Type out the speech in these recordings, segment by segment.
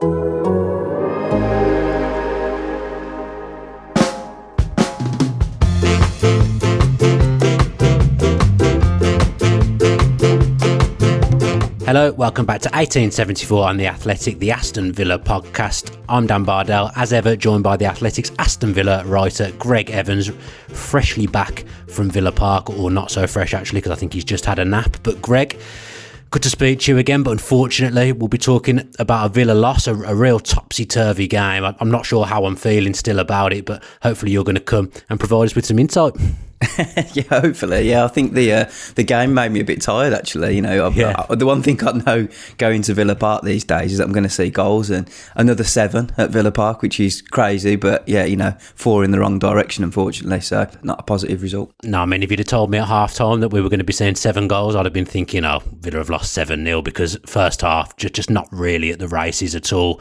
Hello, welcome back to 1874 on the Athletic, the Aston Villa podcast. I'm Dan Bardell, as ever, joined by the Athletic's Aston Villa writer Greg Evans, freshly back from Villa Park, or not so fresh actually, because I think he's just had a nap. But Greg, good to speak to you again, but unfortunately, we'll be talking about a Villa loss, a, a real topsy turvy game. I, I'm not sure how I'm feeling still about it, but hopefully, you're going to come and provide us with some insight. yeah, hopefully. Yeah, I think the uh, the game made me a bit tired. Actually, you know, yeah. I, the one thing I know going to Villa Park these days is that I'm going to see goals and another seven at Villa Park, which is crazy. But yeah, you know, four in the wrong direction, unfortunately. So not a positive result. No, I mean, if you'd have told me at half time that we were going to be seeing seven goals, I'd have been thinking, oh, Villa have lost seven 0 because first half just just not really at the races at all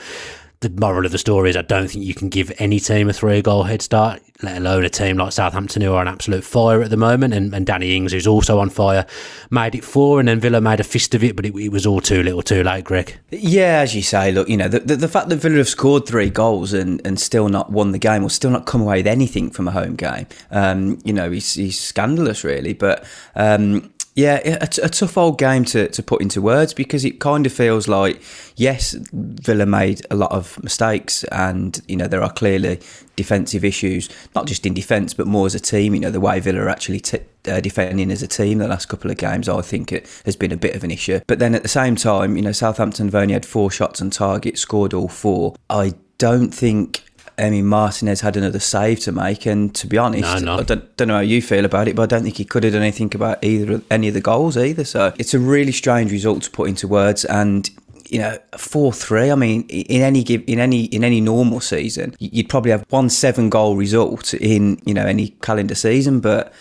the moral of the story is I don't think you can give any team a three goal head start, let alone a team like Southampton who are on absolute fire at the moment. And, and Danny Ings, who's also on fire, made it four, and then Villa made a fist of it, but it, it was all too little too late, Greg. Yeah, as you say, look, you know, the, the, the, fact that Villa have scored three goals and, and still not won the game or still not come away with anything from a home game, um, you know, he's, scandalous, really. But, um, yeah, a, a, tough old game to, to put into words because it kind of feels like, yes, Villa made a lot of mistakes and, you know, there are clearly defensive issues, not just in defence, but more as a team. You know, the way Villa are actually t- uh, defending as a team the last couple of games, I think it has been a bit of an issue. But then at the same time, you know, Southampton have only had four shots on target, scored all four. I don't think I mean, Martinez had another save to make, and to be honest, no, no. I don't, don't, know how you feel about it, but I don't think he could have done anything about either any of the goals either. So it's a really strange result to put into words, and you know, four three. I mean, in any give in any in any normal season, you'd probably have one seven goal result in you know any calendar season, but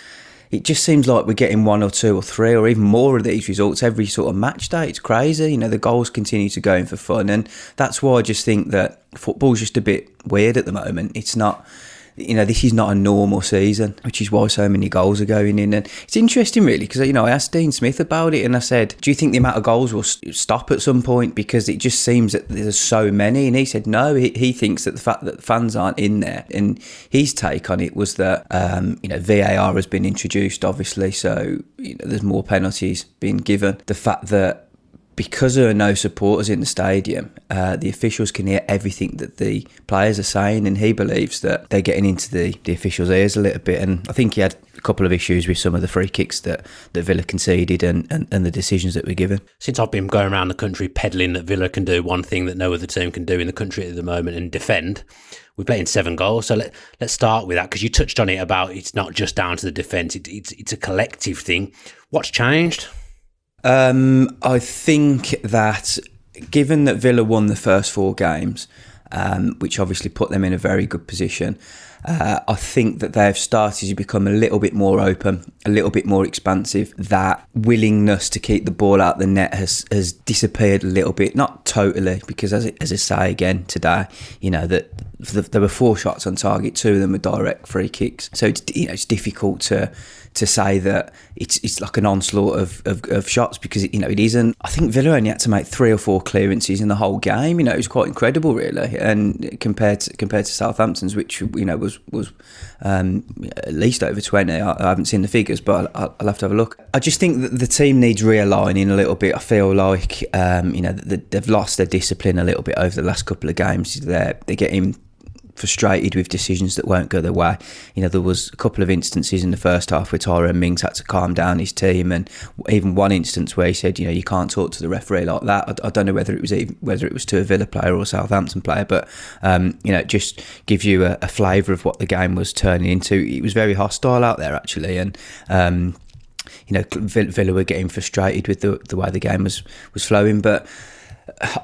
it just seems like we're getting one or two or three or even more of these results every sort of match day. It's crazy. You know, the goals continue to go in for fun. And that's why I just think that football's just a bit weird at the moment. It's not you know, this is not a normal season, which is why so many goals are going in. And it's interesting, really, because, you know, I asked Dean Smith about it and I said, Do you think the amount of goals will stop at some point? Because it just seems that there's so many. And he said, No, he, he thinks that the fact that fans aren't in there. And his take on it was that, um, you know, VAR has been introduced, obviously. So, you know, there's more penalties being given. The fact that because there are no supporters in the stadium, uh, the officials can hear everything that the players are saying, and he believes that they're getting into the, the officials' ears a little bit. And I think he had a couple of issues with some of the free kicks that, that Villa conceded and, and, and the decisions that were given. Since I've been going around the country peddling that Villa can do one thing that no other team can do in the country at the moment and defend, we're playing seven goals. So let, let's start with that because you touched on it about it's not just down to the defence, it, it's, it's a collective thing. What's changed? Um, I think that given that Villa won the first four games, um, which obviously put them in a very good position, uh, I think that they've started to become a little bit more open, a little bit more expansive. That willingness to keep the ball out the net has has disappeared a little bit, not totally, because as as I say again today, you know that there were four shots on target, two of them were direct free kicks, so it's you know it's difficult to to say that it's it's like an onslaught of, of, of, shots because you know it isn't. I think Villa only had to make three or four clearances in the whole game. You know, it was quite incredible, really, and compared to compared to Southampton's, which you know was was um, at least over twenty. I, I, haven't seen the figures, but I'll, I'll, have to have a look. I just think that the team needs realigning a little bit. I feel like um, you know they've lost their discipline a little bit over the last couple of games. They're they're getting frustrated with decisions that won't go their way. You know, there was a couple of instances in the first half where Tyrone Mings had to calm down his team, and even one instance where he said, you know, you can't talk to the referee like that. I, I don't know whether it was even, whether it was to a Villa player or a Southampton player, but um, you know, it just gives you a, a flavour of what the game was turning into. It was very hostile out there actually, and. Um, you know, Villa were getting frustrated with the, the way the game was was flowing, but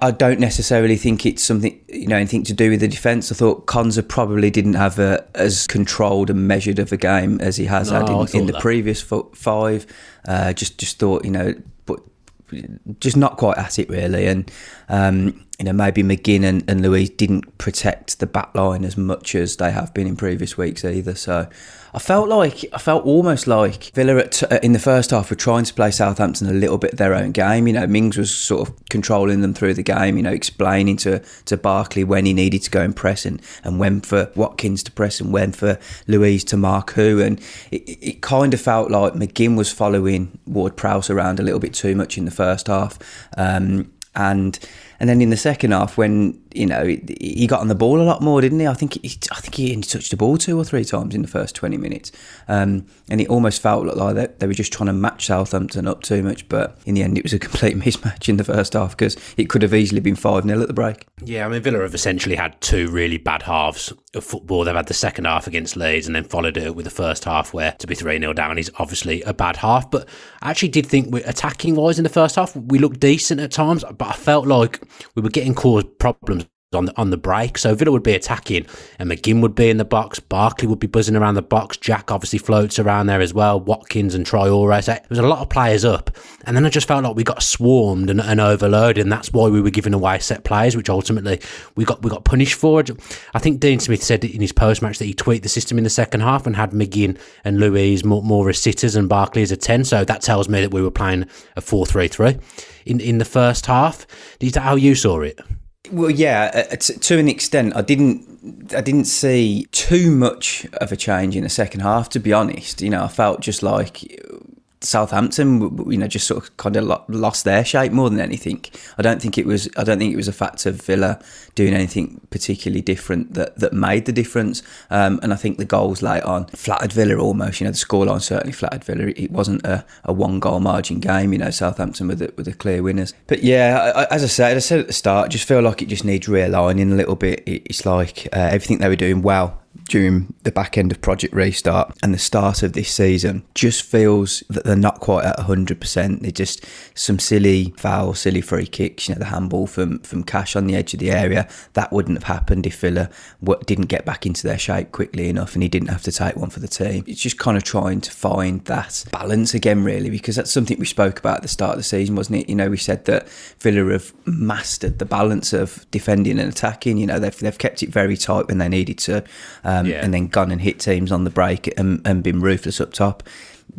I don't necessarily think it's something you know anything to do with the defence. I thought Konsa probably didn't have a, as controlled and measured of a game as he has no, had in, in the that. previous five. Uh, just just thought you know, but just not quite at it really. And um, you know, maybe McGinn and, and Luiz didn't protect the back line as much as they have been in previous weeks either. So I felt like I felt almost like Villa at, in the first half were trying to play Southampton a little bit their own game. You know, Mings was sort of controlling them through the game. You know, explaining to to Barkley when he needed to go and press and, and when for Watkins to press and when for Luiz to mark who. And it, it kind of felt like McGinn was following Ward Prowse around a little bit too much in the first half. Um, and and then in the second half, when you know he got on the ball a lot more, didn't he? I think he, I think he touched the ball two or three times in the first twenty minutes, um, and it almost felt like they, they were just trying to match Southampton up too much. But in the end, it was a complete mismatch in the first half because it could have easily been five 0 at the break. Yeah, I mean Villa have essentially had two really bad halves of football. They've had the second half against Leeds and then followed it with the first half where to be three 0 down is obviously a bad half. But I actually did think attacking wise in the first half we looked decent at times, but I felt like we were getting caused problems on the on the break. So Villa would be attacking, and McGinn would be in the box. Barkley would be buzzing around the box. Jack obviously floats around there as well. Watkins and Traore. So there was a lot of players up, and then I just felt like we got swarmed and, and overloaded, and that's why we were giving away set plays, which ultimately we got we got punished for. I think Dean Smith said in his post match that he tweaked the system in the second half and had McGinn and Luiz more, more as sitters and Barkley as a ten. So that tells me that we were playing a four three three in in the first half. Is that how you saw it? Well, yeah, uh, to an extent, I didn't, I didn't see too much of a change in the second half. To be honest, you know, I felt just like Southampton, you know, just sort of kind of lost their shape more than anything. I don't think it was. I don't think it was a fact of Villa doing anything particularly different that, that made the difference. Um, and I think the goals late on flattered Villa almost. You know, the scoreline certainly flattered Villa. It wasn't a, a one goal margin game. You know, Southampton were the, were the clear winners. But yeah, I, as I said, I said at the start, I just feel like it just needs realigning a little bit. It's like uh, everything they were doing well during the back end of Project Restart and the start of this season just feels that they're not quite at 100%. They're just some silly foul, silly free kicks, you know, the handball from, from Cash on the edge of the area. That wouldn't have happened if Villa didn't get back into their shape quickly enough and he didn't have to take one for the team. It's just kind of trying to find that balance again, really, because that's something we spoke about at the start of the season, wasn't it? You know, we said that Villa have mastered the balance of defending and attacking. You know, they've, they've kept it very tight when they needed to um, yeah. and then gone and hit teams on the break and, and been ruthless up top.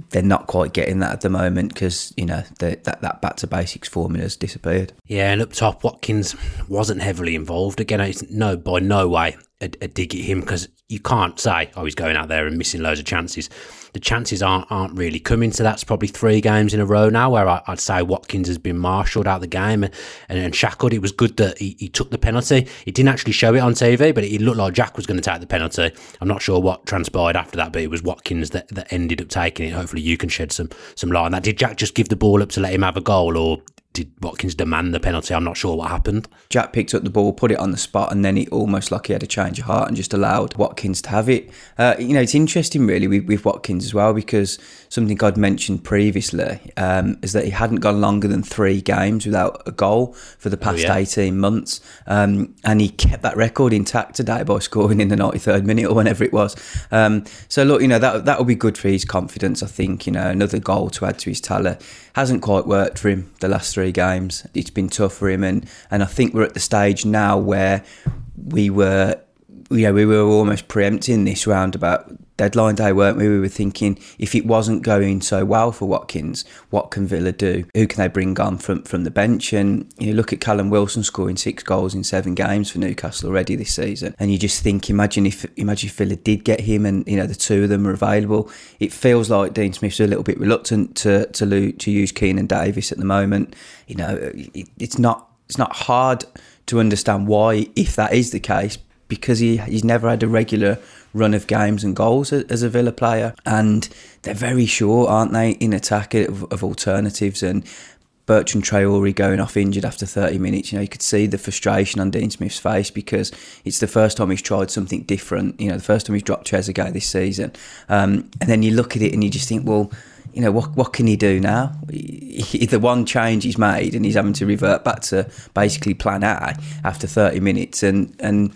They're not quite getting that at the moment because you know that that back to basics formula has disappeared. Yeah, and up top, Watkins wasn't heavily involved. Again, it's no by no way a, a dig at him because you can't say, oh, he's going out there and missing loads of chances. The chances aren't aren't really coming. So that's probably three games in a row now where I, would say Watkins has been marshalled out the game and, and, and shackled. It was good that he, he took the penalty. He didn't actually show it on TV, but it looked like Jack was going to take the penalty. I'm not sure what transpired after that, but it was Watkins that, that ended up taking it. Hopefully, you can shed some some light on that. Did Jack just give the ball up to let him have a goal, or did Watkins demand the penalty? I'm not sure what happened. Jack picked up the ball, put it on the spot, and then he almost like he had a change of heart and just allowed Watkins to have it. Uh, you know, it's interesting really with, with, Watkins as well because something I'd mentioned previously um, is that he hadn't gone longer than three games without a goal for the oh, past oh, yeah. 18 months. Um, and he kept that record intact today by scoring in the 93rd minute or whenever it was. Um, so, look, you know, that, that will be good for his confidence, I think. You know, another goal to add to his tally. Hasn't quite worked for him the last three games. It's been tough for him, and and I think we're at the stage now where we were, you know, we were almost preempting this roundabout deadline day, weren't we? We were thinking if it wasn't going so well for Watkins, what can Villa do? Who can they bring on from from the bench? And you look at Callum Wilson scoring six goals in seven games for Newcastle already this season, and you just think, imagine if imagine if Villa did get him, and you know the two of them are available. It feels like Dean Smith's a little bit reluctant to to to use Keinan Davis at the moment. You know, it, it's not it's not hard to understand why, if that is the case, because he he's never had a regular run of games and goals as a Villa player, and they're very short, aren't they, in attack of, of alternatives and. Bertrand Traore going off injured after 30 minutes, you know, you could see the frustration on Dean Smith's face because it's the first time he's tried something different. You know, the first time he's dropped Trezeguet this season. Um, and then you look at it and you just think, well, you know, what what can he do now? The one change he's made, and he's having to revert back to basically plan A after 30 minutes, and and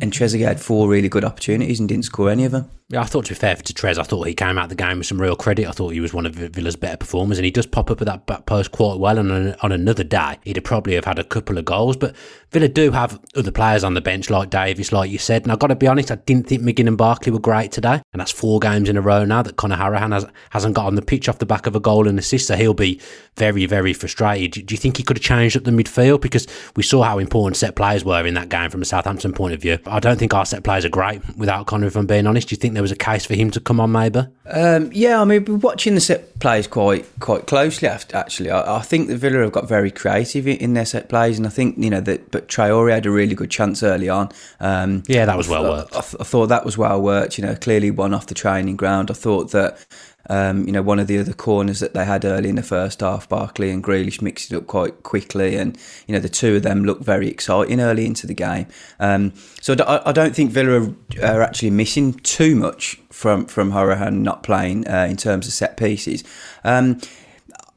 and Trezeguet had four really good opportunities and didn't score any of them. Yeah, I thought to be fair to Trez, I thought he came out the game with some real credit. I thought he was one of Villa's better performers, and he does pop up at that back post quite well. And on, another day, he'd have probably have had a couple of goals. But Villa do have other players on the bench like Davis, like you said. And I've got to be honest, I didn't think McGinn and Barkley were great today. And that's four games in a row now that Conor Hourihane has, hasn't got on the pitch off the back of a goal and assist. So he'll be very, very frustrated. Do you think he could have changed up the midfield? Because we saw how important set players were in that game from a Southampton point of view. I don't think our set players are great without Conor, if I'm being honest. Do you think there was a case for him to come on, maybe? Um, yeah, I mean, we're watching the set plays quite quite closely. Actually, I, I, think the Villa have got very creative in their set plays, and I think you know that. But Traore had a really good chance early on. Um, yeah, that was well worked. I, I, I, thought that was well worked. You know, clearly one off the training ground. I thought that um, you know, one of the other corners that they had early in the first half, Barkley and Grealish mixed it up quite quickly, and you know the two of them looked very exciting early into the game. Um, so I, don't think Villa are, actually missing too much from from Hourihane not playing uh, in terms of set pieces. Um,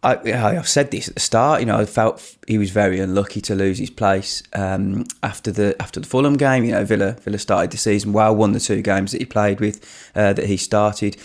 I, have said this at the start. You know, I felt he was very unlucky to lose his place um, after the after the Fulham game. You know, Villa Villa started the season well, won the two games that he played with, uh, that he started.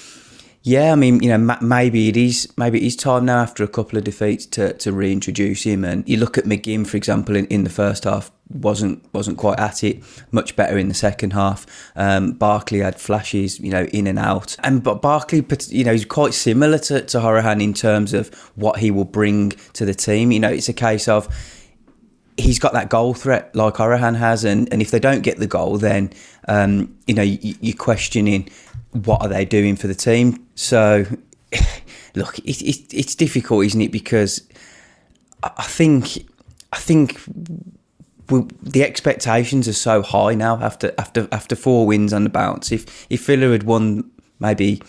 Yeah, I mean, you know, maybe it is maybe it is time now after a couple of defeats to, to reintroduce him. And you look at McGinn, for example, in, in the first half wasn't wasn't quite at it. Much better in the second half. Um, Barkley had flashes, you know, in and out. And but Barkley, you know, he's quite similar to to Hourihane in terms of what he will bring to the team. You know, it's a case of he's got that goal threat like Hourihane has, and, and if they don't get the goal, then um, you know you, you're questioning what are they doing for the team. So, look, it, it, it's difficult, isn't it? Because I think I think the expectations are so high now after after after four wins on the bounce. If if Villa had won maybe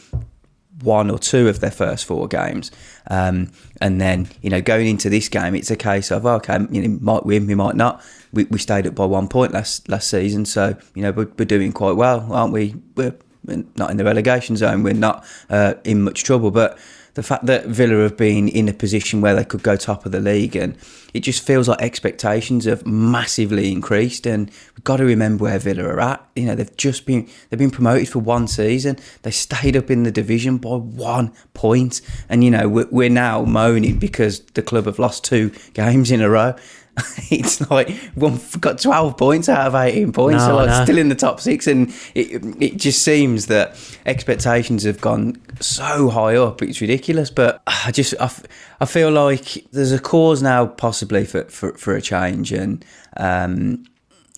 one or two of their first four games, um, and then you know going into this game, it's a case of okay, you know, might win, we might not. We, we stayed up by one point last last season, so you know we're, we're doing quite well, aren't we? We're not in the relegation zone. We're not uh, in much trouble. But the fact that Villa have been in a position where they could go top of the league, and it just feels like expectations have massively increased. And we've got to remember where Villa are at. You know, they've just been they've been promoted for one season. They stayed up in the division by one point, and you know we're now moaning because the club have lost two games in a row. it's like one got 12 points out of 18 points, no, so like no. still in the top six. And it, it just seems that expectations have gone so high up. It's ridiculous. But I just, I, I feel like there's a cause now possibly for, for, for a change. And um,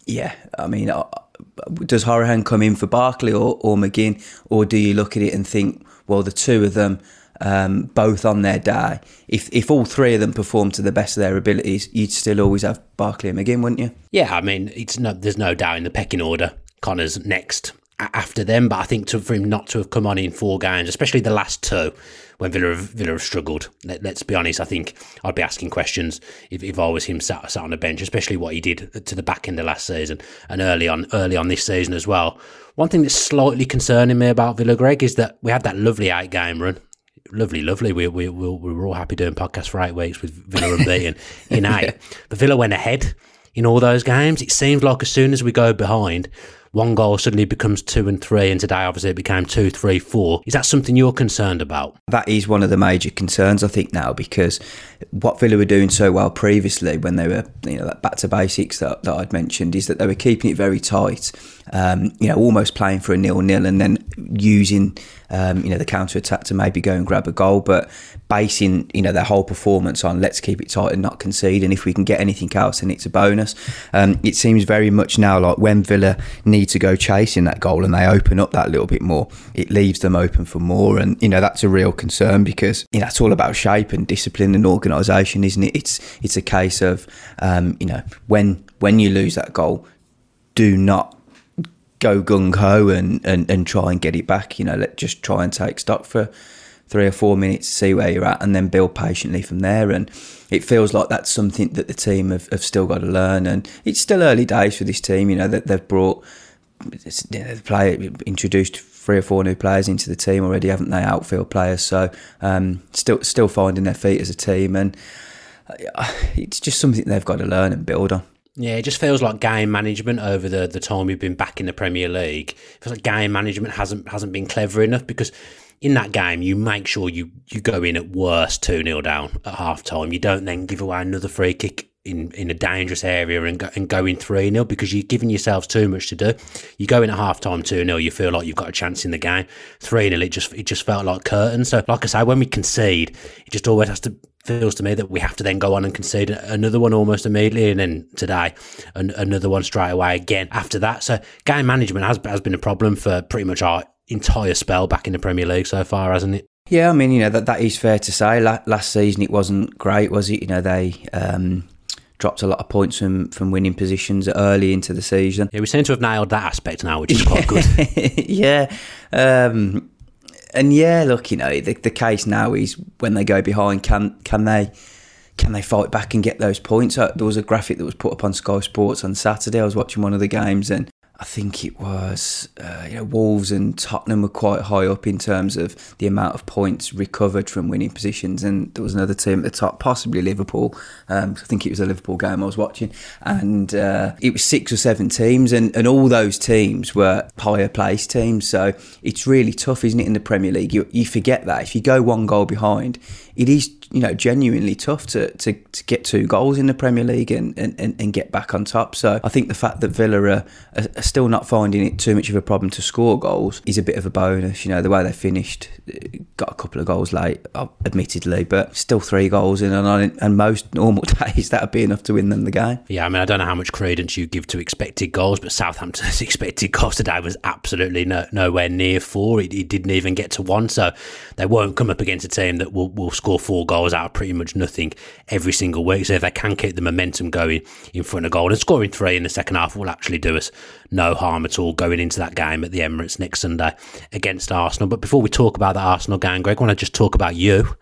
yeah, I mean, uh, does Hourihane come in for Barkley or, or McGinn? Or do you look at it and think, well, the two of them um, both on their day. If if all three of them perform to the best of their abilities, you'd still always have Barkley and McGinn, wouldn't you? Yeah, I mean, it's no, there's no doubt in the pecking order. Conor's next after them, but I think to, for him not to have come on in four games, especially the last two, when Villa have, Villa have struggled. Let, us be honest. I think I'd be asking questions if, if I was him sat, sat on the bench, especially what he did to the back end of last season and early on early on this season as well. One thing that's slightly concerning me about Villa, Greg, is that we had that lovely eight game run lovely, lovely. We, we, we, we were all happy doing podcasts for eight weeks with Villa and beating in eight. But Villa went ahead in all those games. It seems like as soon as we go behind, one goal suddenly becomes two and three, and today obviously it became two, three, four. Is that something you're concerned about? That is one of the major concerns, I think, now because what Villa were doing so well previously when they were, you know, back to basics that, that I'd mentioned is that they were keeping it very tight, um, you know, almost playing for a nil nil and then using um, you know, the counter attack to maybe go and grab a goal, but basing, you know, their whole performance on let's keep it tight and not concede. And if we can get anything else, then it's a bonus. Um, it seems very much now like when Villa need to go chasing that goal and they open up that little bit more, it leaves them open for more. And, you know, that's a real concern because, you know, it's all about shape and discipline and organisation, isn't it? It's, it's a case of, um, you know, when, when you lose that goal, do not go gung ho and, and, and try and get it back. You know, let just try and take stock for three or four minutes, see where you're at, and then build patiently from there. And it feels like that's something that the team have, have still got to learn. And it's still early days for this team. You know that they've brought the player introduced three or four new players into the team already, haven't they? Outfield players, so um, still still finding their feet as a team, and uh, it's just something they've got to learn and build on. Yeah, it just feels like game management over the, the time we've been back in the Premier League. It feels like game management hasn't hasn't been clever enough because in that game you make sure you, you go in at worst 2 0 down at half time. You don't then give away another free kick in, in a dangerous area and go, and go in 3 0 because you're giving yourselves too much to do. You go in at half time 2 0, you feel like you've got a chance in the game. 3 0, it just, it just felt like curtains. So, like I say, when we concede, it just always has to feels to me that we have to then go on and concede another one almost immediately, and then today an, another one straight away again after that. So game management has has been a problem for pretty much our entire spell back in the Premier League so far, hasn't it? Yeah, I mean, you know that that is fair to say. last season it wasn't great, was it? You know they. Um, dropped a lot of points from, from winning positions early into the season. Yeah, we seem to have nailed that aspect now, which is quite good. yeah. Um, and yeah, look, you know, the, the case now is when they go behind, can can they can they fight back and get those points? Uh, there was a graphic that was put up on Sky Sports on Saturday. I was watching one of the games, and I think it was uh, you know Wolves and Tottenham were quite high up in terms of the amount of points recovered from winning positions, and there was another team at the top, possibly Liverpool. Um, I think it was a Liverpool game I was watching, and uh, it was six or seven teams, and, and all those teams were higher placed teams. So it's really tough, isn't it, in the Premier League? You, you forget that if you go one goal behind, it is you know genuinely tough to, to, to get two goals in the Premier League and, and, and get back on top. So I think the fact that Villa are, are still not finding it too much of a problem to score goals is a bit of a bonus. You know the way they finished, got a couple of goals late, uh, admittedly, but still three goals in, and and most normal days that would be enough to win them the game. Yeah, I mean I don't know how much credence you give to expected goals, but Southampton's expected goals today was absolutely no, nowhere near four. It, it didn't even get to one, so they won't come up against a team that will, will score four goals out of pretty much nothing every single week. So if they can keep the momentum going in front of goal and scoring three in the second half will actually do us harm at all going into that game at the Emirates next Sunday against Arsenal. But before we talk about the Arsenal game, Greg, I want to just talk about you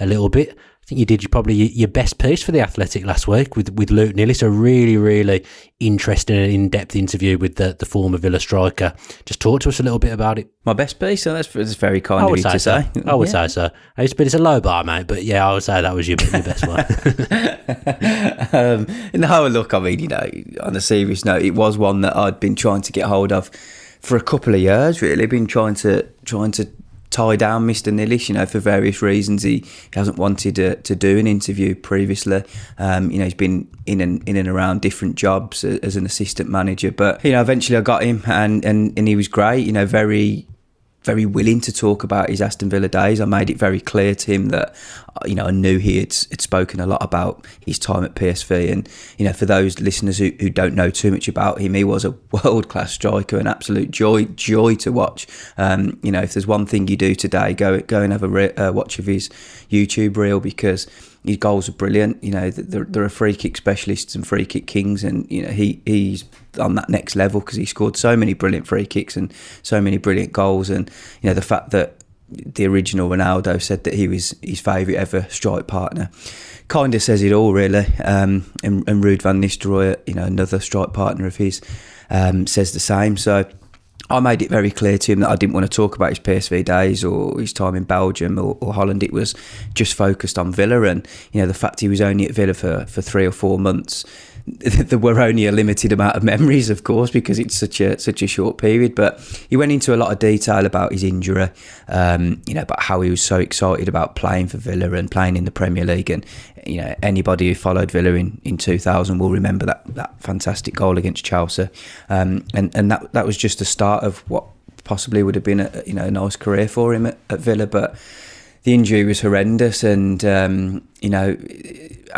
a little bit I think you did your, probably your best piece for the Athletic last week with with Luc Nilis. A really, really interesting and in depth interview with the, the former Villa striker. Just talk to us a little bit about it. My best piece. So that's, that's very kind of you to so. say. I would yeah. say so. It's, but it's a low bar, mate. But yeah, I would say that was your, your best one. In um, no, look, I mean, you know, on a serious note, it was one that I'd been trying to get hold of for a couple of years. Really, been trying to trying to tie down Mr. Nilis, you know, for various reasons. He, he hasn't wanted to, to do an interview previously. Um, you know, he's been in and in and around different jobs as an assistant manager. But, you know, eventually I got him and, and, and he was great, you know, very very willing to talk about his Aston Villa days. I made it very clear to him that you know I knew he had, had spoken a lot about his time at PSV, and you know for those listeners who, who don't know too much about him, he was a world class striker, an absolute joy joy to watch. Um, you know if there's one thing you do today, go go and have a re- uh, watch of his YouTube reel because his goals are brilliant. You know, there, there are free kick specialists and free kick kings, and you know he he's on that next level because he scored so many brilliant free kicks and so many brilliant goals. And you know the fact that the original Ronaldo said that he was his favourite ever strike partner kind of says it all, really. Um, and, and Ruud van Nistelrooy, you know, another strike partner of his, um, says the same. So I made it very clear to him that I didn't want to talk about his PSV days or his time in Belgium or, or, Holland. It was just focused on Villa, and you know the fact he was only at Villa for, for three or four months. There were only a limited amount of memories, of course, because it's such a such a short period. But he went into a lot of detail about his injury, um, you know, about how he was so excited about playing for Villa and playing in the Premier League, and you know anybody who followed Villa in, in 2000 will remember that that fantastic goal against Chelsea, um, and and that that was just the start of what possibly would have been a you know a nice career for him at, at Villa, but the injury was horrendous, and um, you know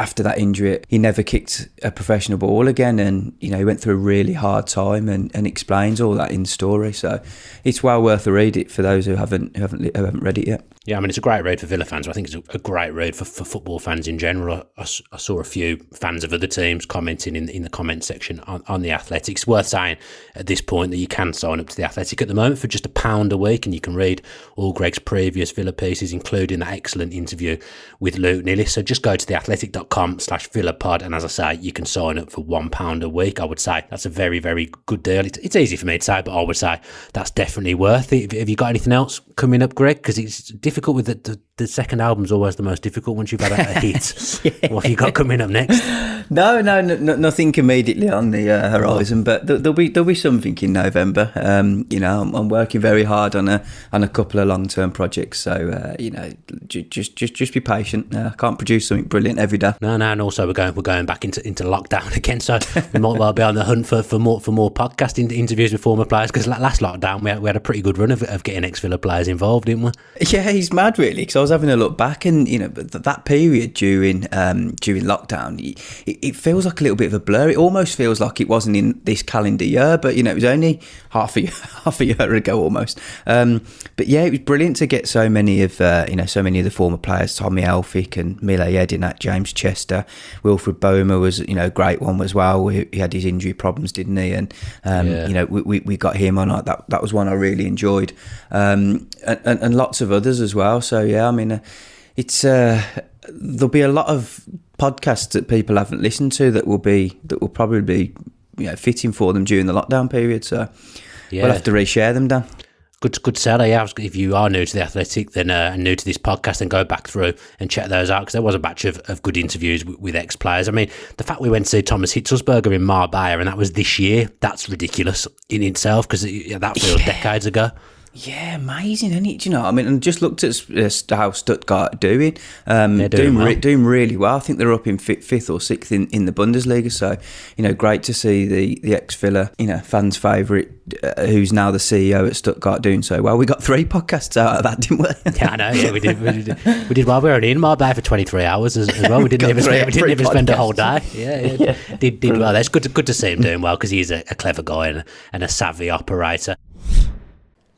after that injury, he never kicked a professional ball again, and you know he went through a really hard time, and, and explains all that in story. So it's well worth a read it for those who haven't who haven't who haven't read it yet. Yeah, I mean it's a great read for Villa fans. I think it's a, great read for, for football fans in general. I, I, saw a few fans of other teams commenting in in the comment section on, on the Athletics. Worth saying at this point that you can sign up to the Athletic at the moment for just a pound a week, and you can read all Greg's previous Villa pieces, including that excellent interview with Luc Nilis. So just go to the theathletic.com slash Villa pod, and as I say, you can sign up for one pound a week. I would say that's a very very good deal. It's, it's easy for me to say, but I would say that's definitely worth it. Have you got anything else coming up, Greg? Because it's difficult with the, the, the second album's always the most difficult once you've had a, a hit. yeah. What have you got coming up next? no, no, no, nothing immediately on the uh, horizon, but there'll be there'll be something in November. Um, you know, I'm, I'm, working very hard on a on a couple of long term projects, so uh, you know, just just just be patient. Uh, I can't produce something brilliant every day. No, no, and also we're going we're going back into, into lockdown again, so we might well be on the hunt for, for more for more podcast interviews with former players because last lockdown we had, we had a pretty good run of, of getting ex Villa players involved, didn't we? Yeah, he's mad really because I was having a look back and you know that period during um, during lockdown, it, it, feels like a little bit of a blur. It almost feels like it wasn't in this calendar year, but you know it was only half a half a year ago almost. Um, but yeah, it was brilliant to get so many of uh, you know so many of the former players, Tommy Elphick and Mile Jedinak, James Chester, Wilfred Bouma was you know a great one as well. He, he had his injury problems, didn't he? And um, yeah. you know we, we, we, got him on. That that was one I really enjoyed, um, and, and, and, lots of others as well. So yeah, I mean. Uh, it's uh, there'll be a lot of podcasts that people haven't listened to that will be that will probably be you know fitting for them during the lockdown period. So yeah. we'll have to reshare them, Dan. Good, good seller. Yeah, if you are new to the Athletic, then uh, new to this podcast, then go back through and check those out because there was a batch of, of good interviews with, with ex players. I mean, the fact we went to see Thomas Hitzlsperger in Marbella and that was this year, that's ridiculous in itself because that feels yeah. decades ago. Yeah, amazing, isn't it? Do you know, I mean, and just looked at uh, how Stuttgart are doing. Um, doing, doing, well. re- doing, really well. I think they're up in fifth or sixth in, in the Bundesliga. So, you know, great to see the, the ex Villa, you know, fans' favourite, uh, who's now the CEO at Stuttgart, doing so well. We got three podcasts out of that, didn't we? yeah, I know. Yeah, we did. We did, we did well. We were only in Marbella for 23 hours as, as well. We didn't even, three, we didn't even spend a whole day. Yeah, yeah. yeah. Did, did well. That's good to, good to see him doing well because he's a, a clever guy and, and a savvy operator.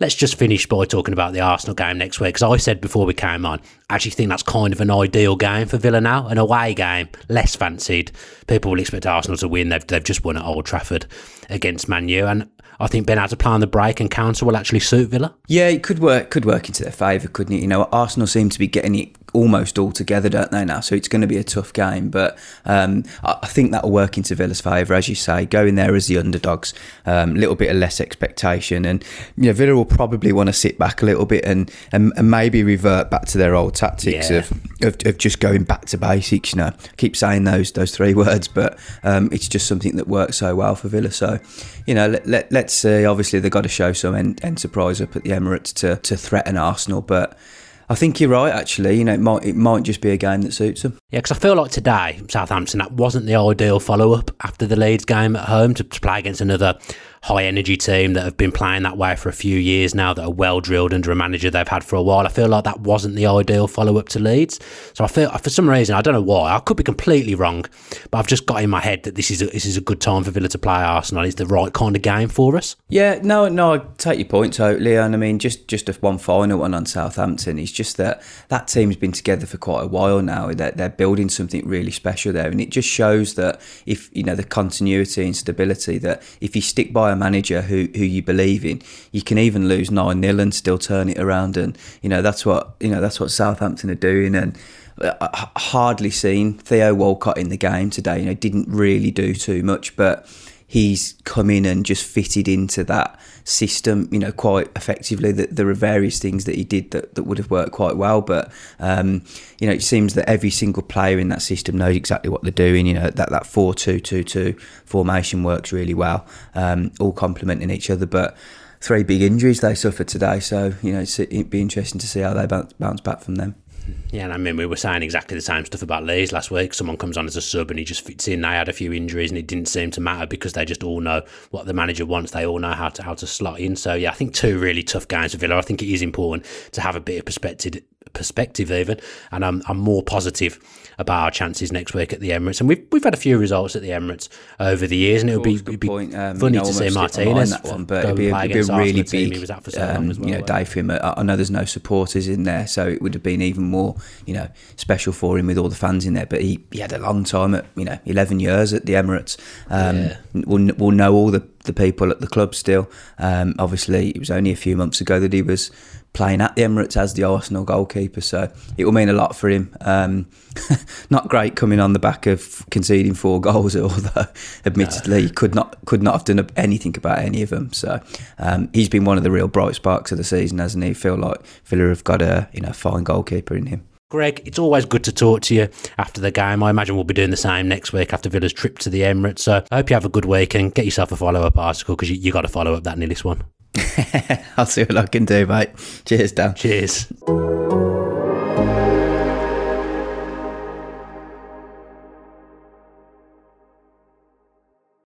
Let's just finish by talking about the Arsenal game next week because I said before we came on, I actually think that's kind of an ideal game for Villa now. An away game, less fancied. People will expect Arsenal to win. They've, they've just won at Old Trafford against Man U. And I think being able to play on the break and counter will actually suit Villa. Yeah, it could work. Could work into their favour, couldn't it? You know, Arsenal seem to be getting it almost all together, don't they now? So it's going to be a tough game, but um, I think that'll work into Villa's favour, as you say. Going there as the underdogs, a um, little bit of less expectation, and you know Villa will probably want to sit back a little bit and, and, and maybe revert back to their old tactics yeah. of, of, of just going back to basics. You know, I keep saying those those three words, but um, it's just something that works so well for Villa. So you know, let, let, let's see. Obviously, they've got to show some enterprise up at the Emirates to to threaten Arsenal, but I think you're right. Actually, you know, it might it might just be a game that suits them. Yeah, because I feel like today Southampton that wasn't the ideal follow up after the Leeds game at home to, to play against another high energy team that have been playing that way for a few years now, that are well drilled under a manager they've had for a while. I feel like that wasn't the ideal follow up to Leeds. So I feel, for some reason, I don't know why, I could be completely wrong, but I've just got in my head that this is a, this is a good time for Villa to play Arsenal. It's the right kind of game for us. Yeah, no, no, I take your point totally. And I mean, just just one final one on Southampton is just that that team's been together for quite a while now. They're, they're building something really special there, and it just shows that if you know the continuity and stability that if you stick by a manager who, who you believe in, you can even lose nine 0 and still turn it around. And you know that's what you know that's what Southampton are doing. And uh, hardly seen Theo Walcott in the game today. You know, didn't really do too much, but he's come in and just fitted into that system, you know, quite effectively. That there are various things that he did that, that would have worked quite well, but um, you know, it seems that every single player in that system knows exactly what they're doing. You know, that that four two two two formation works really well, um, all complementing each other, but. Three big injuries they suffered today, so you know it'd be interesting to see how they bounce, bounce back from them. Yeah, and I mean, we were saying exactly the same stuff about Leeds last week. Someone comes on as a sub and he just fits in. They had a few injuries and it didn't seem to matter because they just all know what the manager wants. They all know how to how to slot in. So yeah, I think two really tough games for Villa. I think it is important to have a bit of perspective perspective even and I'm, I'm more positive about our chances next week at the Emirates. And we've, we've had a few results at the Emirates over the years and it'll be, it'd be um, funny you know, to see Martinez that one but it'd be, it'd be a really big um, well, you know, day for him. I know there's no supporters in there so it would have been even more you know special for him with all the fans in there. But he, he had a long time at you know 11 years at the Emirates. Um, yeah. we'll, we'll know all the, the people at the club still. Um, obviously it was only a few months ago that he was playing at the Emirates as the Arsenal goalkeeper. So it will mean a lot for him. Um, not great coming on the back of conceding four goals, although admittedly he could not could not have done anything about any of them. So um, he's been one of the real bright sparks of the season, hasn't he? Feel like Villa have got a you know fine goalkeeper in him. Greg, it's always good to talk to you after the game. I imagine we'll be doing the same next week after Villa's trip to the Emirates. So I hope you have a good week and get yourself a follow up article because you, you got to follow up that Nilis one. I'll see what I can do, mate. Cheers, Dan. Cheers.